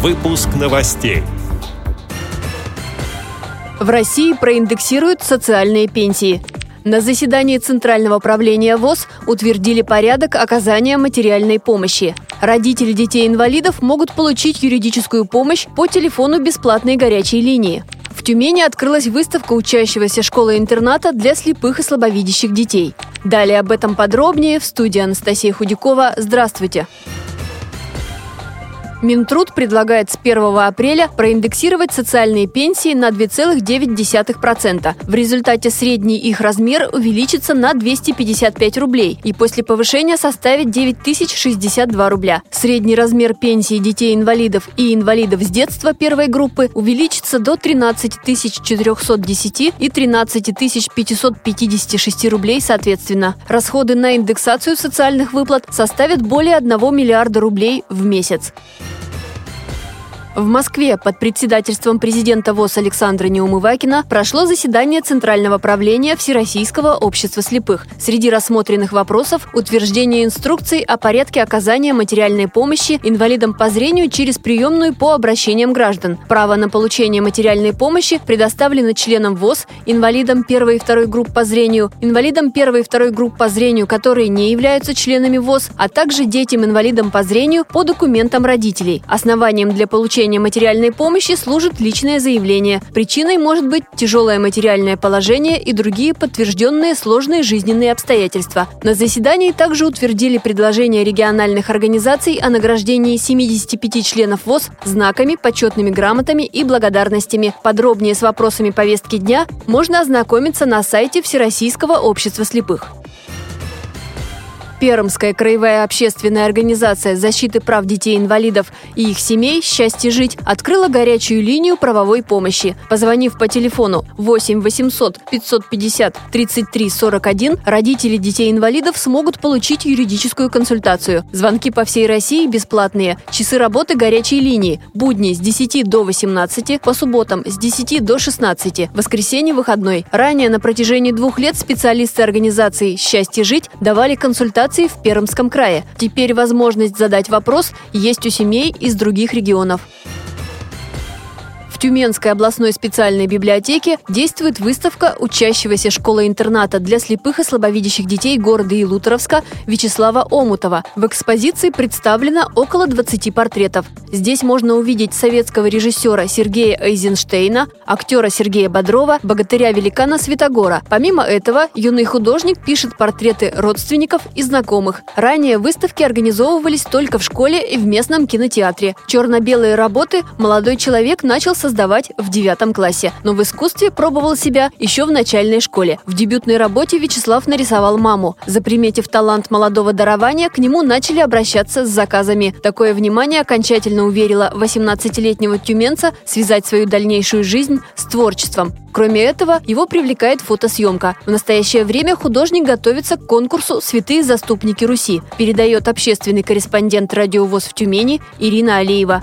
Выпуск новостей. В России проиндексируют социальные пенсии. На заседании Центрального правления ВОЗ утвердили порядок оказания материальной помощи. Родители детей-инвалидов могут получить юридическую помощь по телефону бесплатной горячей линии. В Тюмени открылась выставка учащегося школы-интерната для слепых и слабовидящих детей. Далее об этом подробнее в студии Анастасия Худякова. Здравствуйте! Минтруд предлагает с 1 апреля проиндексировать социальные пенсии на 2,9%. В результате средний их размер увеличится на 255 рублей и после повышения составит 9062 рубля. Средний размер пенсии детей-инвалидов и инвалидов с детства первой группы увеличится до 13 410 и 13 556 рублей соответственно. Расходы на индексацию социальных выплат составят более 1 миллиарда рублей в месяц. В Москве под председательством президента ВОЗ Александра Неумывакина прошло заседание Центрального правления Всероссийского общества слепых. Среди рассмотренных вопросов – утверждение инструкций о порядке оказания материальной помощи инвалидам по зрению через приемную по обращениям граждан. Право на получение материальной помощи предоставлено членам ВОЗ, инвалидам первой и второй групп по зрению, инвалидам первой и второй групп по зрению, которые не являются членами ВОЗ, а также детям-инвалидам по зрению по документам родителей. Основанием для получения получения материальной помощи служит личное заявление. Причиной может быть тяжелое материальное положение и другие подтвержденные сложные жизненные обстоятельства. На заседании также утвердили предложение региональных организаций о награждении 75 членов ВОЗ знаками, почетными грамотами и благодарностями. Подробнее с вопросами повестки дня можно ознакомиться на сайте Всероссийского общества слепых. Пермская краевая общественная организация защиты прав детей-инвалидов и их семей «Счастье жить» открыла горячую линию правовой помощи. Позвонив по телефону 8 800 550 33 41, родители детей-инвалидов смогут получить юридическую консультацию. Звонки по всей России бесплатные. Часы работы горячей линии. Будни с 10 до 18, по субботам с 10 до 16, воскресенье выходной. Ранее на протяжении двух лет специалисты организации «Счастье жить» давали консультации ситуации в Пермском крае. Теперь возможность задать вопрос есть у семей из других регионов. Тюменской областной специальной библиотеке действует выставка учащегося школы-интерната для слепых и слабовидящих детей города Илуторовска Вячеслава Омутова. В экспозиции представлено около 20 портретов. Здесь можно увидеть советского режиссера Сергея Эйзенштейна, актера Сергея Бодрова, богатыря-великана Святогора. Помимо этого, юный художник пишет портреты родственников и знакомых. Ранее выставки организовывались только в школе и в местном кинотеатре. Черно-белые работы молодой человек начал создавать создавать в девятом классе, но в искусстве пробовал себя еще в начальной школе. В дебютной работе Вячеслав нарисовал маму. Заприметив талант молодого дарования, к нему начали обращаться с заказами. Такое внимание окончательно уверило 18-летнего тюменца связать свою дальнейшую жизнь с творчеством. Кроме этого, его привлекает фотосъемка. В настоящее время художник готовится к конкурсу «Святые заступники Руси», передает общественный корреспондент радиовоз в Тюмени Ирина Алиева.